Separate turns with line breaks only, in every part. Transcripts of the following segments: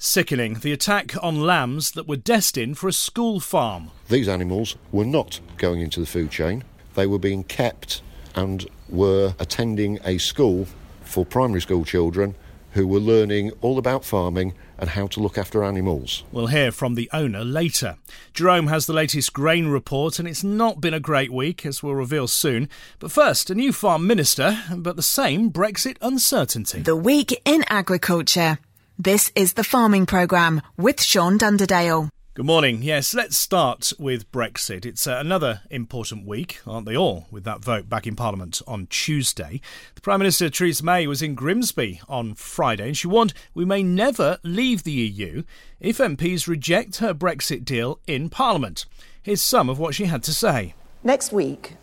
Sickening, the attack on lambs that were destined for a school farm.
These animals were not going into the food chain, they were being kept and were attending a school for primary school children who were learning all about farming and how to look after animals.
We'll hear from the owner later. Jerome has the latest grain report, and it's not been a great week, as we'll reveal soon. But first, a new farm minister, but the same Brexit uncertainty.
The week in agriculture. This is the Farming Programme with Sean Dunderdale.
Good morning. Yes, let's start with Brexit. It's uh, another important week, aren't they all, with that vote back in Parliament on Tuesday. The Prime Minister Theresa May was in Grimsby on Friday and she warned we may never leave the EU if MPs reject her Brexit deal in Parliament. Here's some of what she had to say.
Next week,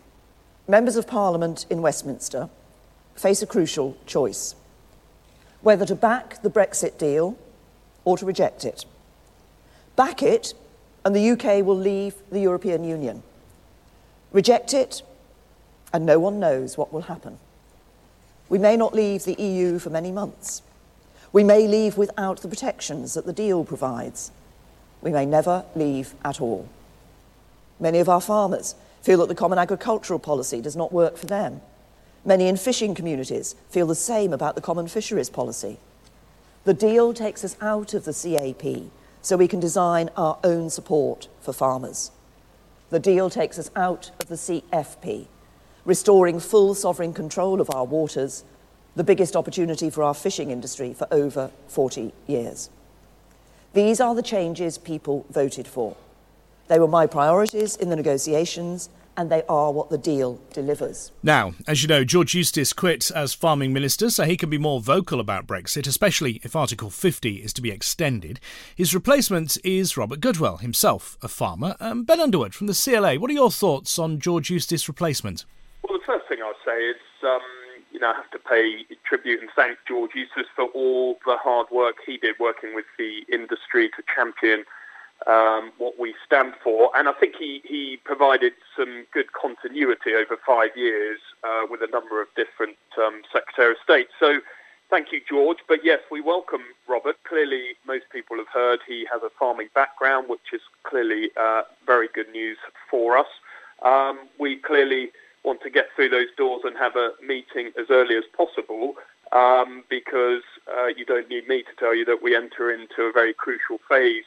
members of Parliament in Westminster face a crucial choice whether to back the Brexit deal or to reject it. Back it, and the UK will leave the European Union. Reject it, and no one knows what will happen. We may not leave the EU for many months. We may leave without the protections that the deal provides. We may never leave at all. Many of our farmers feel that the Common Agricultural Policy does not work for them. Many in fishing communities feel the same about the common fisheries policy. The deal takes us out of the CAP so we can design our own support for farmers. The deal takes us out of the CFP, restoring full sovereign control of our waters, the biggest opportunity for our fishing industry for over 40 years. These are the changes people voted for. They were my priorities in the negotiations, and they are what the deal delivers.
Now, as you know, George Eustice quit as farming minister so he can be more vocal about Brexit, especially if Article 50 is to be extended. His replacement is Robert Goodwill, himself a farmer. Um, ben Underwood from the CLA, what are your thoughts on George Eustice's replacement?
Well, the first thing I'll say is, um, you know, I have to pay tribute and thank George Eustice for all the hard work he did working with the industry to champion um, what we stand for. And I think he, he provided some good continuity over five years uh, with a number of different um, Secretary of State. So thank you, George. But yes, we welcome Robert. Clearly, most people have heard he has a farming background, which is clearly uh, very good news for us. Um, we clearly want to get through those doors and have a meeting as early as possible. Um, because uh, you don't need me to tell you that we enter into a very crucial phase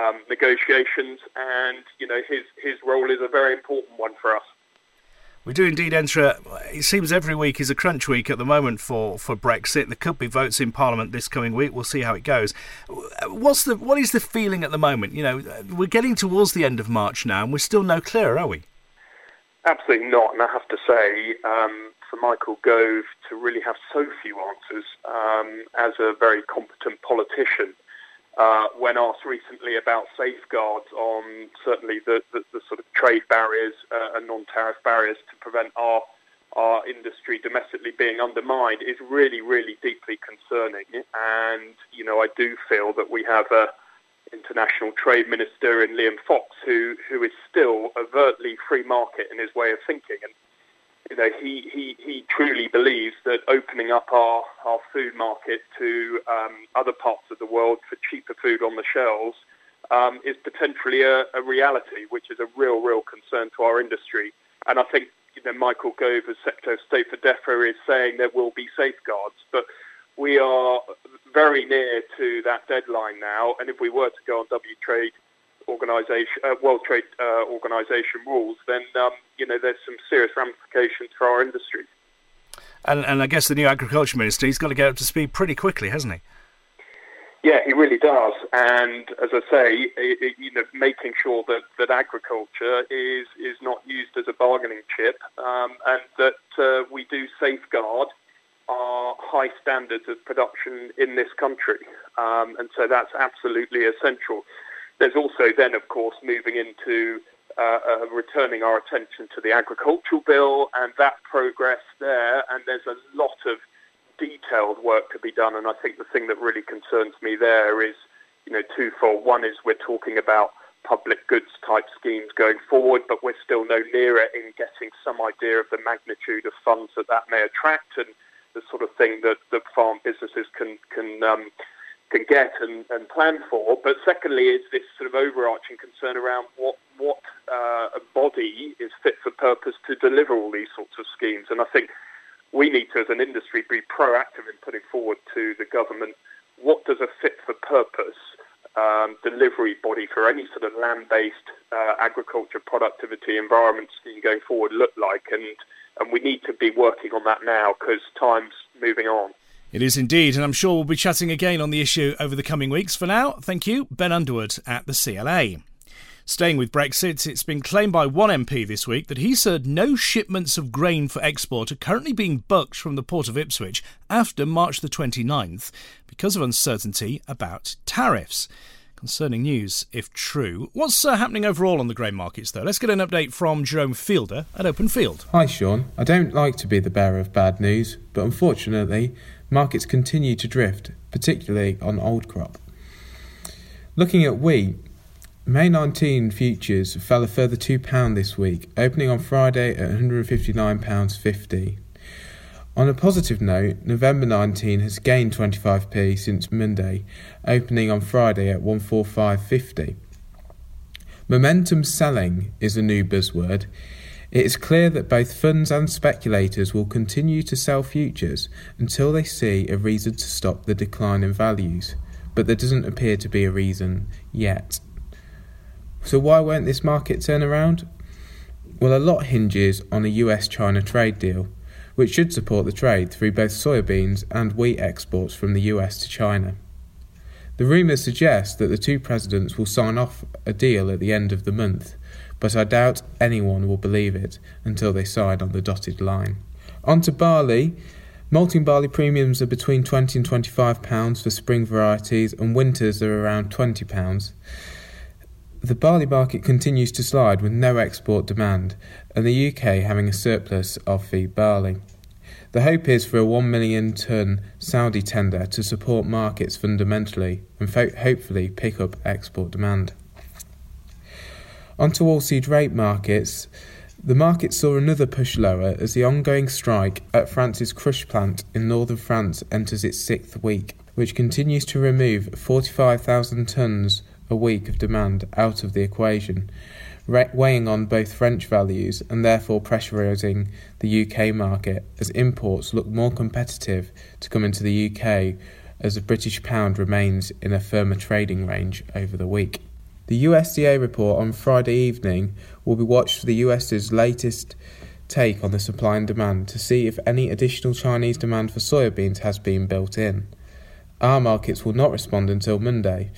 um, negotiations, and you know his his role is a very important one for us.
We do indeed enter. A, it seems every week is a crunch week at the moment for, for Brexit. There could be votes in Parliament this coming week. We'll see how it goes. What's the what is the feeling at the moment? You know, we're getting towards the end of March now, and we're still no clearer, are we?
Absolutely not. And I have to say, um, for Michael Gove to really have so few answers um, as a very competent politician uh, when asked recently about safeguards on certainly the, the, the sort of trade barriers uh, and non-tariff barriers to prevent our our industry domestically being undermined is really, really deeply concerning. And you know, I do feel that we have a international trade minister in Liam Fox who who is still overtly free market in his way of thinking and you know, he, he, he truly believes that opening up our, our food market to um, other parts of the world for cheaper food on the shelves um, is potentially a, a, reality, which is a real, real concern to our industry. And I think you know, Michael Gove, as Secretary of State for DEFRA, is saying there will be safeguards, but we are very near to that deadline now. And if we were to go on W Trade organization, uh, World Trade uh, Organization rules, then um, you know there's some serious ramifications for our industry.
And, and I guess the new agriculture minister, he's got to get up to speed pretty quickly, hasn't he?
Yeah, he really does. And as I say, it, it, you know, making sure that, that agriculture is is not used as a bargaining chip, um, and that uh, we do safeguard our high standards of production in this country. Um, and so that's absolutely essential. There's also then, of course, moving into uh, uh, returning our attention to the agricultural bill and that progress there. And there's a lot of detailed work to be done. And I think the thing that really concerns me there is, you know, twofold. One is we're talking about public goods type schemes going forward, but we're still no nearer in getting some idea of the magnitude of funds that that may attract and the sort of thing that, that farm businesses can can um, can get and, and plan for. But secondly, is this sort of overarching concern around what what uh, a body is fit for purpose to deliver all these sorts of schemes. And I think we need to, as an industry, be proactive in putting forward to the government what does a fit for purpose um, delivery body for any sort of land-based uh, agriculture productivity environment scheme going forward look like, and and we need to be working on that now because time's moving on.
It is indeed, and I'm sure we'll be chatting again on the issue over the coming weeks. For now, thank you, Ben Underwood at the CLA. Staying with Brexit, it's been claimed by one MP this week that he said no shipments of grain for export are currently being booked from the port of Ipswich after March the 29th because of uncertainty about tariffs. Concerning news, if true. What's uh, happening overall on the grain markets, though? Let's get an update from Jerome Fielder at Openfield.
Hi, Sean. I don't like to be the bearer of bad news, but unfortunately, markets continue to drift, particularly on old crop. Looking at wheat, May 19 futures fell a further £2 this week, opening on Friday at £159.50. On a positive note, November 19 has gained 25p since Monday, opening on Friday at 145.50. Momentum selling is a new buzzword. It is clear that both funds and speculators will continue to sell futures until they see a reason to stop the decline in values, but there doesn't appear to be a reason yet. So, why won't this market turn around? Well, a lot hinges on a US China trade deal which should support the trade through both soybeans and wheat exports from the US to China. The rumours suggest that the two presidents will sign off a deal at the end of the month, but I doubt anyone will believe it until they sign on the dotted line. On to barley. Malting barley premiums are between 20 and 25 pounds for spring varieties and winters are around 20 pounds. The barley market continues to slide with no export demand, and the UK having a surplus of feed barley. The hope is for a 1 million tonne Saudi tender to support markets fundamentally and fo- hopefully pick up export demand. On to oilseed rape markets. The market saw another push lower as the ongoing strike at France's crush plant in northern France enters its sixth week, which continues to remove 45,000 tonnes a week of demand out of the equation, weighing on both French values and therefore pressurising the UK market as imports look more competitive to come into the UK as the British pound remains in a firmer trading range over the week. The USDA report on Friday evening will be watched for the US's latest take on the supply and demand to see if any additional Chinese demand for soybeans has been built in. Our markets will not respond until Monday,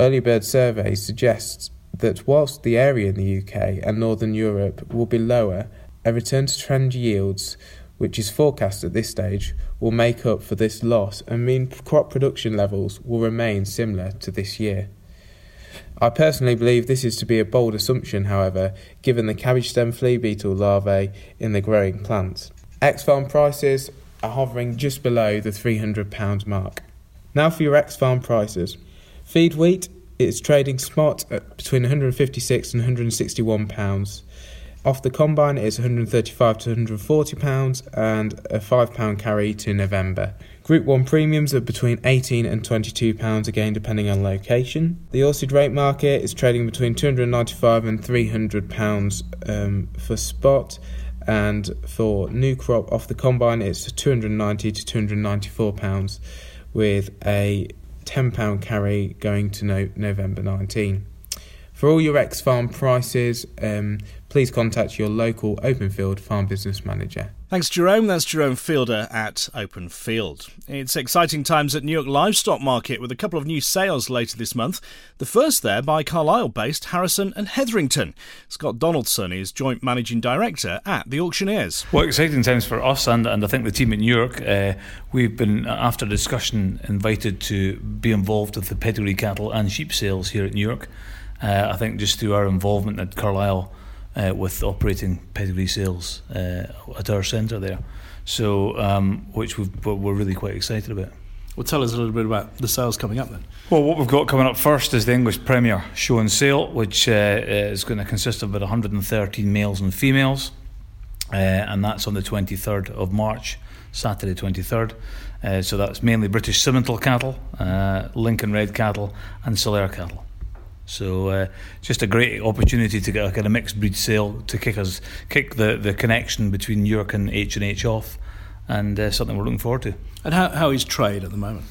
Early bird survey suggests that whilst the area in the UK and Northern Europe will be lower, a return to trend yields, which is forecast at this stage, will make up for this loss and mean crop production levels will remain similar to this year. I personally believe this is to be a bold assumption, however, given the cabbage stem flea beetle larvae in the growing plants. X farm prices are hovering just below the £300 mark. Now for your X farm prices. Feed wheat is trading spot at between 156 and 161 pounds. Off the combine, it's 135 to 140 pounds and a five pound carry to November. Group 1 premiums are between 18 and 22 pounds again depending on location. The oilseed rape market is trading between 295 and 300 pounds um, for spot and for new crop off the combine it's 290 to 294 pounds with a £10 carry going to no- November 19. For all your X Farm prices, um, please contact your local Openfield Farm Business Manager.
Thanks, Jerome. That's Jerome Fielder at Openfield. It's exciting times at New York Livestock Market with a couple of new sales later this month. The first there by Carlisle based Harrison and Hetherington. Scott Donaldson is Joint Managing Director at the auctioneers.
Well, exciting times for us and, and I think the team at New York. Uh, we've been, after discussion, invited to be involved with the pedigree cattle and sheep sales here at New York. Uh, I think just through our involvement at Carlisle uh, with operating pedigree sales uh, at our centre there. So, um, which we are really quite excited about.
Well, tell us a little bit about the sales coming up then.
Well, what we've got coming up first is the English Premier Show and Sale, which uh, is going to consist of about 113 males and females, uh, and that's on the 23rd of March. Saturday 23rd. Uh, so that's mainly British Simmental cattle, uh, Lincoln Red cattle, and Salers cattle. So uh, just a great opportunity to get a kind of mixed breed sale to kick us, kick the, the connection between York and H and H off, and uh, something we're looking forward to.
And how, how is trade at the moment?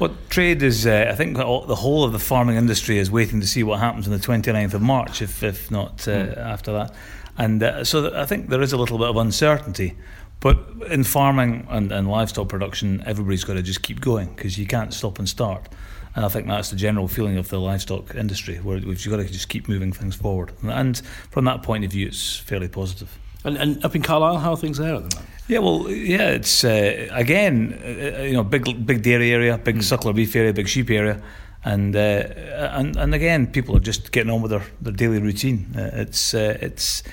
Well, trade is, uh, I think, the whole of the farming industry is waiting to see what happens on the 29th of March, if, if not mm. after that. And uh, so I think there is a little bit of uncertainty. But in farming and, and livestock production, everybody's got to just keep going because you can't stop and start. And I think that's the general feeling of the livestock industry, where we've got to just keep moving things forward. And from that point of view, it's fairly positive.
And, and up in Carlisle, how are things there at the moment?
Yeah, well, yeah, it's uh, again, uh, you know, big big dairy area, big mm. suckler beef area, big sheep area, and uh, and and again, people are just getting on with their, their daily routine. Uh, it's uh, it's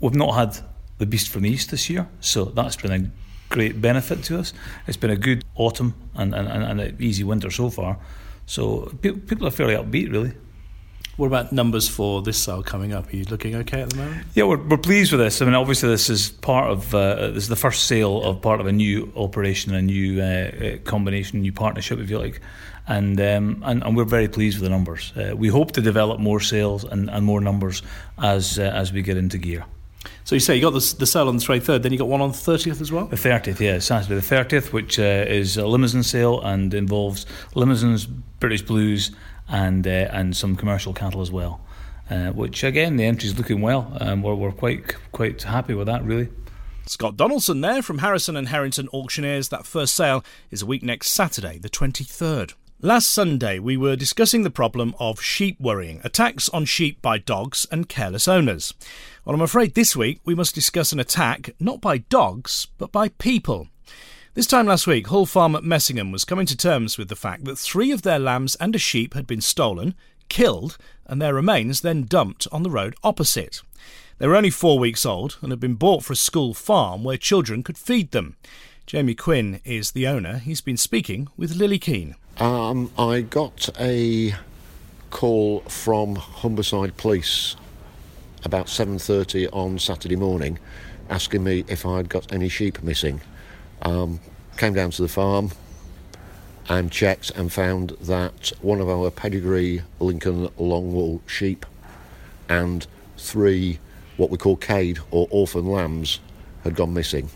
we've not had the beast from the east this year, so that's been a great benefit to us. It's been a good autumn and and, and an easy winter so far, so people are fairly upbeat, really.
What about numbers for this sale coming up? Are you looking okay at the moment?
Yeah, we're, we're pleased with this. I mean, obviously, this is part of uh, this is the first sale of part of a new operation, a new uh, uh, combination, new partnership, if you like, and um, and, and, we're very pleased with the numbers. Uh, we hope to develop more sales and, and more numbers as uh, as we get into gear.
So you say you got the, the sale on the 23rd, then you got one on the 30th as well?
The 30th, yeah, Saturday the 30th, which uh, is a Limousin sale and involves Limousins, British Blues, and uh, and some commercial cattle as well. Uh, which again, the entry is looking well. Um, we're, we're quite quite happy with that, really.
Scott Donaldson there from Harrison and Hetherington Auctioneers. That first sale is a week next Saturday, the 23rd. Last Sunday, we were discussing the problem of sheep worrying, attacks on sheep by dogs and careless owners. Well, I'm afraid this week we must discuss an attack not by dogs, but by people. This time last week, Hull Farm at Messingham was coming to terms with the fact that three of their lambs and a sheep had been stolen, killed, and their remains then dumped on the road opposite. They were only four weeks old and had been bought for a school farm where children could feed them. Jamie Quinn is the owner. He's been speaking with Lily Keane.
Um, I got a call from Humberside Police about 7:30 on Saturday morning, asking me if I'd got any sheep missing. Um, came down to the farm and checked and found that one of our pedigree Lincoln Longwool sheep and three what we call cade or orphan lambs had gone missing.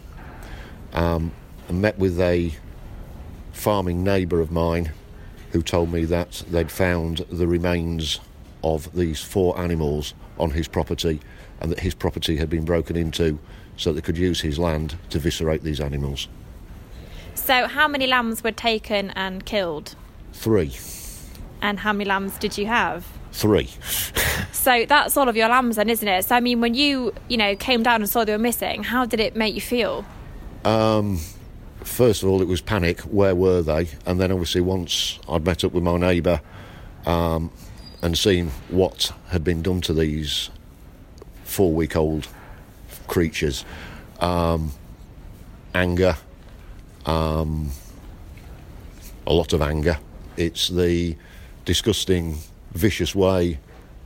Um, and met with a farming neighbour of mine who told me that they'd found the remains of these four animals on his property and that his property had been broken into so they could use his land to viscerate these animals.
So, how many lambs were taken and killed?
Three.
And how many lambs did you have?
Three.
so that's all of your lambs then, isn't it? So I mean, when you you know came down and saw they were missing, how did it make you feel?
Um, first of all, it was panic. Where were they? And then obviously once I'd met up with my neighbour um, and seen what had been done to these four-week-old creatures. Um, anger, um, a lot of anger. It's the disgusting, vicious way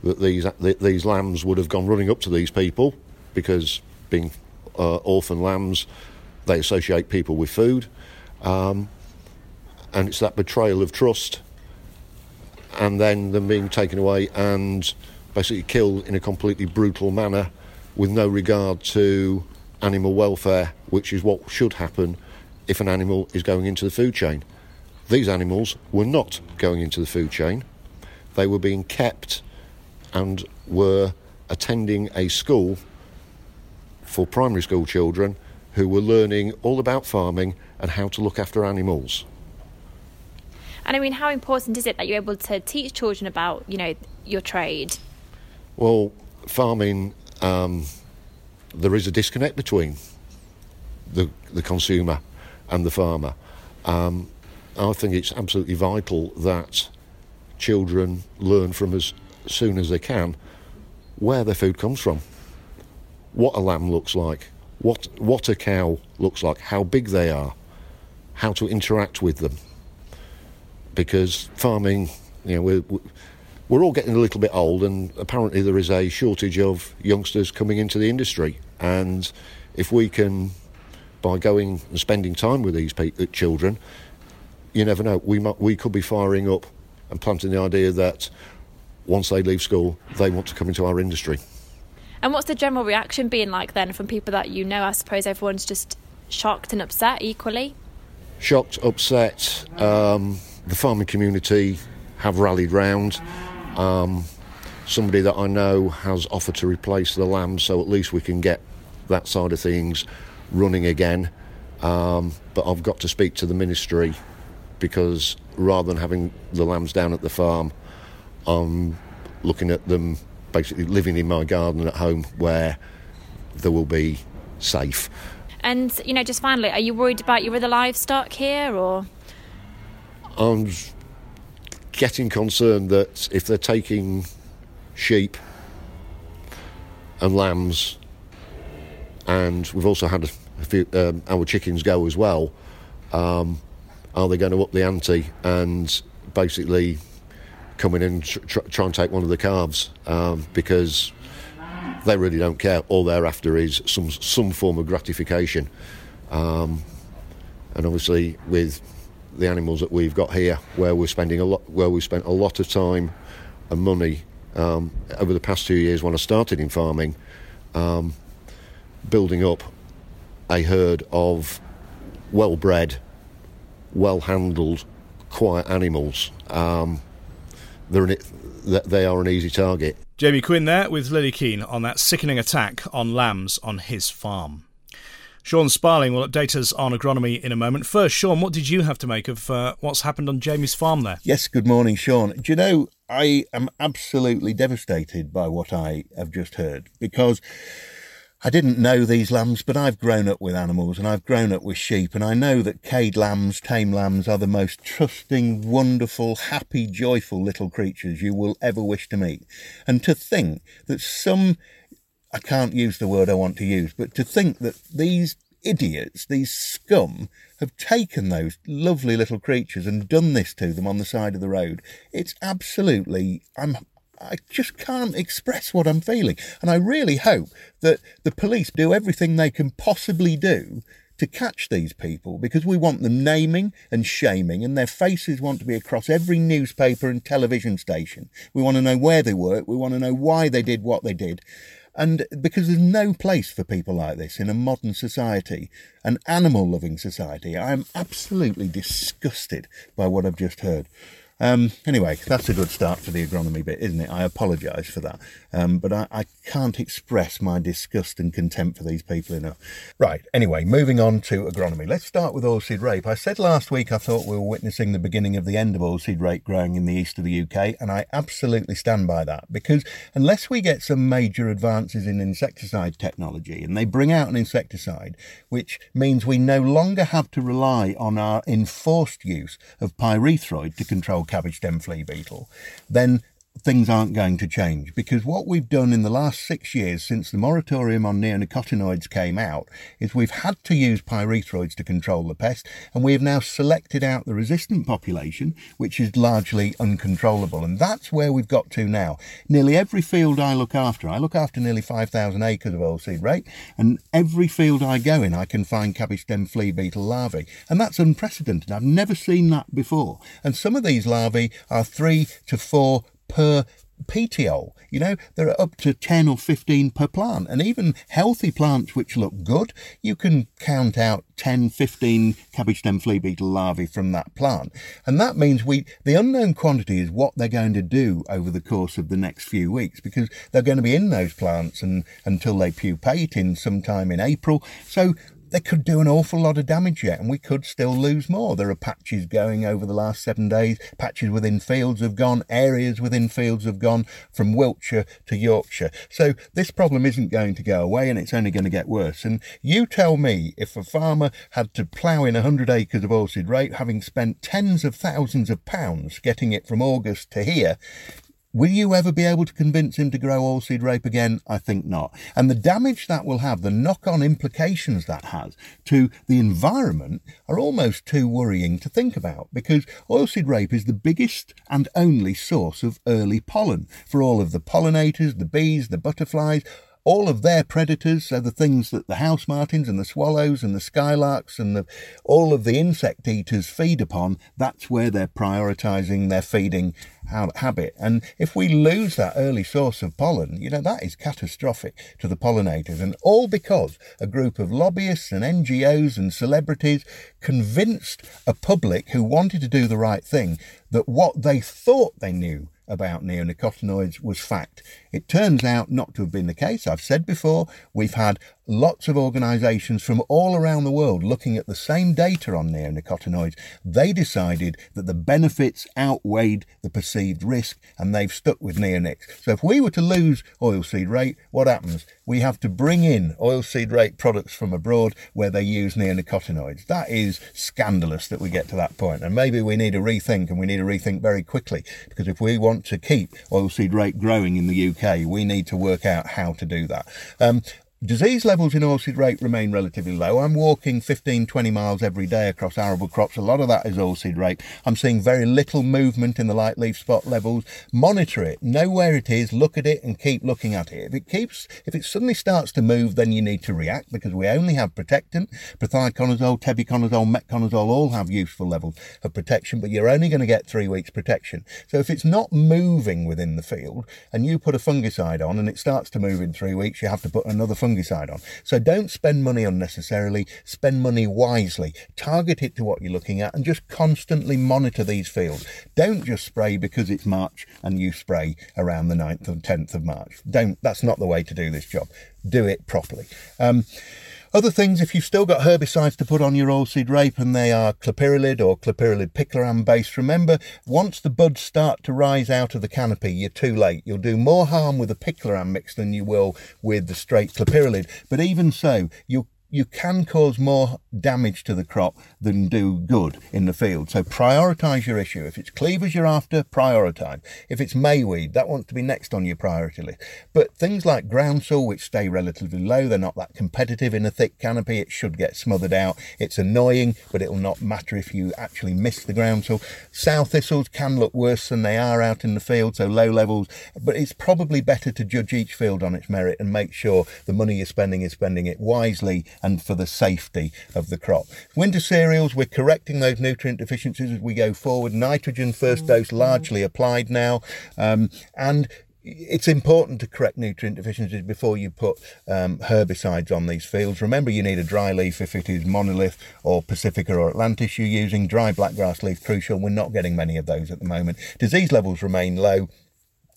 that these these lambs would have gone running up to these people because being uh, orphan lambs, they associate people with food, um, and it's that betrayal of trust, and then them being taken away and basically killed in a completely brutal manner with no regard to animal welfare, which is what should happen if an animal is going into the food chain. These animals were not going into the food chain, they were being kept and were attending a school for primary school children who were learning all about farming and how to look after animals.
And I mean, how important is it that you're able to teach children about, you know, your trade?
Well, farming um, there is a disconnect between the, the consumer and the farmer. Um, I think it's absolutely vital that children learn from as soon as they can where their food comes from, what a lamb looks like, what, what a cow looks like, how big they are, how to interact with them. Because farming, you know, we're, we're all getting a little bit old, and apparently there is a shortage of youngsters coming into the industry. And if we can by going and spending time with these pe- children, you never know. We might, we could be firing up and planting the idea that once they leave school, they want to come into our industry.
And what's the general reaction being like then from people that you know? I suppose everyone's just shocked and upset equally.
Shocked, upset. Um, the farming community have rallied round. Um, somebody that I know has offered to replace the lambs, so at least we can get that side of things running again. Um, but I've got to speak to the ministry because rather than having the lambs down at the farm, I'm looking at them basically living in my garden at home where they will be safe.
And, you know, just finally, are you worried about your other livestock here or?
I'm getting concerned that if they're taking sheep and lambs, and we've also had a few, um, our chickens go as well, um, are they going to up the ante and basically come in and tr- tr- try and take one of the calves um, because they really don't care. All they're after is some some form of gratification, um, and obviously with the animals that we've got here, where we're spending a lot, where we spent a lot of time and money um, over the past two years when I started in farming, um, building up a herd of well-bred, well-handled, quiet animals. Um, they're an, they are an easy target.
Jamie Quinn there with Lily Keane on that sickening attack on lambs on his farm. Sean Sparling will update us on agronomy in a moment. First, Sean, what did you have to make of uh, what's happened on Jamie's farm there?
Yes, good morning, Sean. Do you know, I am absolutely devastated by what I have just heard because I didn't know these lambs, but I've grown up with animals and I've grown up with sheep, and I know that cade lambs, tame lambs, are the most trusting, wonderful, happy, joyful little creatures you will ever wish to meet. And to think that some, I can't use the word I want to use, but to think that these idiots, these scum, have taken those lovely little creatures and done this to them on the side of the road. It's absolutely, I'm I just can't express what I'm feeling. And I really hope that the police do everything they can possibly do to catch these people because we want them naming and shaming and their faces want to be across every newspaper and television station. We want to know where they work. We want to know why they did what they did. And because there's no place for people like this in a modern society, an animal loving society, I'm absolutely disgusted by what I've just heard. Um, anyway, that's a good start for the agronomy bit, isn't it? I apologise for that. Um, but I, I, can't express my disgust and contempt for these people enough. Right, anyway, moving on to agronomy. Let's start with oilseed rape. I said last week I thought we were witnessing the beginning of the end of oilseed rape growing in the east of the UK, and I absolutely stand by that because unless we get some major advances in insecticide technology and they bring out an insecticide which means we no longer have to rely on our enforced use of pyrethroid to control cabbage stem flea beetle, then things aren't going to change. Because what we've done in the last six years since the moratorium on neonicotinoids came out is we've had to use pyrethroids to control the pest and we have now selected out the resistant population which is largely uncontrollable. And that's where we've got to now. Nearly every field i look after i look after nearly 5000 acres of oilseed rape and every field i go in i can find cabbage stem flea beetle larvae. And that's unprecedented. I've never seen that before. And some of these larvae are three to four per petiole. You know, there are up to 10 or 15 per plant. And even healthy plants which look good, you can count out 10, 15 cabbage stem flea beetle larvae from that plant. And that means we, the unknown quantity is what they're going to do over the course of the next few weeks because they're going to be in those plants and until they pupate in sometime in April. So they could do an awful lot of damage yet, and we could still lose more. There are patches going over the last seven days, patches within fields have gone, areas within fields have gone from Wiltshire to Yorkshire. So this problem isn't going to go away, and it's only going to get worse. And you tell me if a farmer had to plough in 100 acres of oilseed rape, having spent tens of thousands of pounds getting it from August to here, Will you ever be able to convince him to grow oilseed rape again? I think not. And the damage that will have, the knock on implications that has to the environment are almost too worrying to think about because oilseed rape is the biggest and only source of early pollen for all of the pollinators, the bees, the butterflies, all of their predators, so the things that the house martins and the swallows and the skylarks and the, all of the insect eaters feed upon, that's where they're prioritising their feeding habit. And if we lose that early source of pollen, you know, that is catastrophic to the pollinators. And all because a group of lobbyists and NGOs and celebrities convinced a public who wanted to do the right thing that what they thought they knew about neonicotinoids was fact. It turns out not to have been the case. I've said before, we've had lots of organisations from all around the world looking at the same data on neonicotinoids. They decided that the benefits outweighed the perceived risk and they've stuck with neonics. So if we were to lose oilseed rape, what happens? We have to bring in oilseed rape products from abroad where they use neonicotinoids. That is scandalous that we get to that point. And maybe we need to rethink and we need to rethink very quickly because if we want to keep oilseed rape growing in the UK, we need to work out how to do that. Um, Disease levels in oilseed rape remain relatively low. I'm walking 15, 20 miles every day across arable crops. A lot of that is oilseed rape. I'm seeing very little movement in the light leaf spot levels. Monitor it, know where it is, look at it and keep looking at it. If it keeps, if it suddenly starts to move, then you need to react because we only have protectant. Prothioconazole, tebuconazole, metconazole all have useful levels of protection, but you're only going to get three weeks protection. So if it's not moving within the field and you put a fungicide on and it starts to move in three weeks, you have to put another fungicide fungicide on. So don't spend money unnecessarily, spend money wisely. Target it to what you're looking at and just constantly monitor these fields. Don't just spray because it's March and you spray around the 9th and 10th of March. Don't, that's not the way to do this job. Do it properly. Um, other things, if you've still got herbicides to put on your oilseed rape and they are clopyralid or clopyralid picloram based, remember, once the buds start to rise out of the canopy, you're too late. You'll do more harm with the picloram mix than you will with the straight clopyralid. But even so, you'll you can cause more damage to the crop than do good in the field. So prioritise your issue. If it's cleavers you're after, prioritise. If it's mayweed, that wants to be next on your priority list. But things like groundsel, which stay relatively low, they're not that competitive in a thick canopy. It should get smothered out. It's annoying, but it'll not matter if you actually miss the groundsel. Sow thistles can look worse than they are out in the field, so low levels. But it's probably better to judge each field on its merit and make sure the money you're spending is spending it wisely and for the safety of the crop. Winter cereals, we're correcting those nutrient deficiencies as we go forward. Nitrogen first dose largely applied now. Um, and it's important to correct nutrient deficiencies before you put um, herbicides on these fields. Remember, you need a dry leaf if it is monolith or Pacifica or Atlantis you're using. Dry blackgrass leaf crucial. We're not getting many of those at the moment. Disease levels remain low.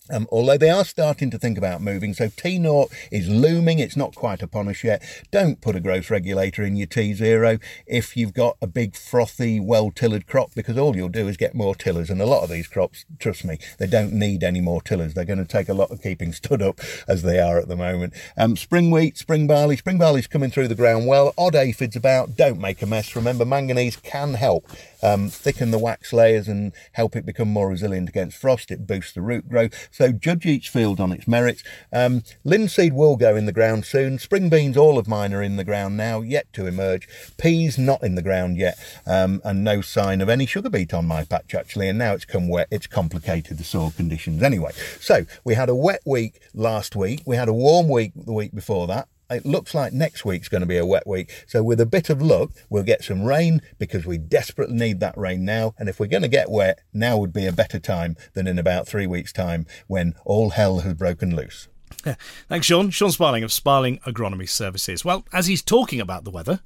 Um, although they are starting to think about moving, so T0 is looming, it's not quite upon us yet. Don't put a growth regulator in your T0 if you've got a big frothy, well tillered crop, because all you'll do is get more tillers. And a lot of these crops, trust me, they don't need any more tillers. They're going to take a lot of keeping stood up as they are at the moment. Um, spring wheat, spring barley, spring barley's coming through the ground well. Odd aphids about, don't make a mess. Remember, manganese can help um, thicken the wax layers and help it become more resilient against frost. It boosts the root growth. So judge each field on its merits. Um, linseed will go in the ground soon. Spring beans, all of mine are in the ground now, yet to emerge. Peas not in the ground yet, um, and no sign of any sugar beet on my patch actually. And now it's come wet. It's complicated the soil conditions anyway. So we had a wet week last week. We had a warm week the week before that it looks like next week's going to be a wet week. So with a bit of luck, we'll get some rain because we desperately need that rain now. And if we're going to get wet, now would be a better time than in about three weeks' time when all hell has broken loose.
Yeah. Thanks, Sean. Sean Sparling of Sparling Agronomy Services. Well, as he's talking about the weather,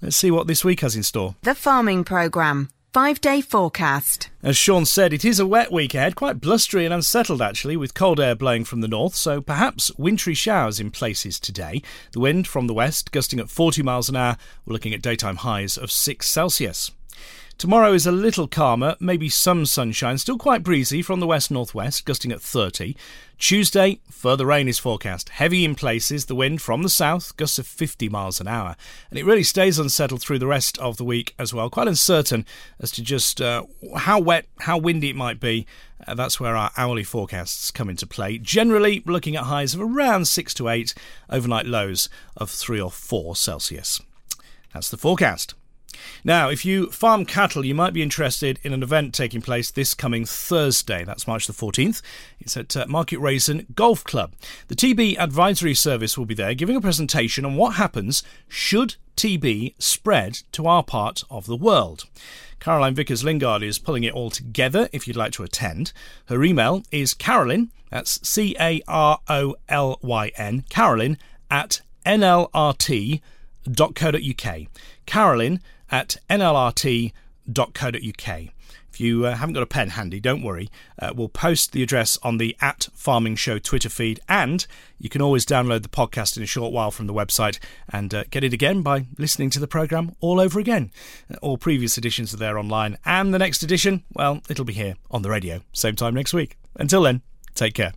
let's see what this week has in store.
The Farming Programme five day forecast.
As Sean said, it is a wet week ahead, quite blustery and unsettled actually, with cold air blowing from the north, so perhaps wintry showers in places today. The wind from the west gusting at 40 miles an hour. We're looking at daytime highs of 6 Celsius. Tomorrow is a little calmer, maybe some sunshine, still quite breezy from the west northwest, gusting at 30. Tuesday, further rain is forecast. Heavy in places, the wind from the south, gusts of 50 miles an hour. And it really stays unsettled through the rest of the week as well. Quite uncertain as to just uh, how wet, how windy it might be. Uh, that's where our hourly forecasts come into play. Generally, looking at highs of around 6 to 8, overnight lows of 3 or 4 Celsius. That's the forecast. Now, if you farm cattle, you might be interested in an event taking place this coming Thursday. That's March the 14th. It's at uh, Market Rasen Golf Club. The TB Advisory Service will be there giving a presentation on what happens should TB spread to our part of the world. Carolyn Vickers Lingard is pulling it all together if you'd like to attend. Her email is Carolyn, that's C A R O L Y N, Carolyn at nlrt.co.uk. Carolyn at nlrt.co.uk. If you uh, haven't got a pen handy, don't worry. Uh, we'll post the address on the at Farming Show Twitter feed, and you can always download the podcast in a short while from the website and uh, get it again by listening to the programme all over again. Uh, all previous editions are there online, and the next edition, well, it'll be here on the radio, same time next week. Until then, take care.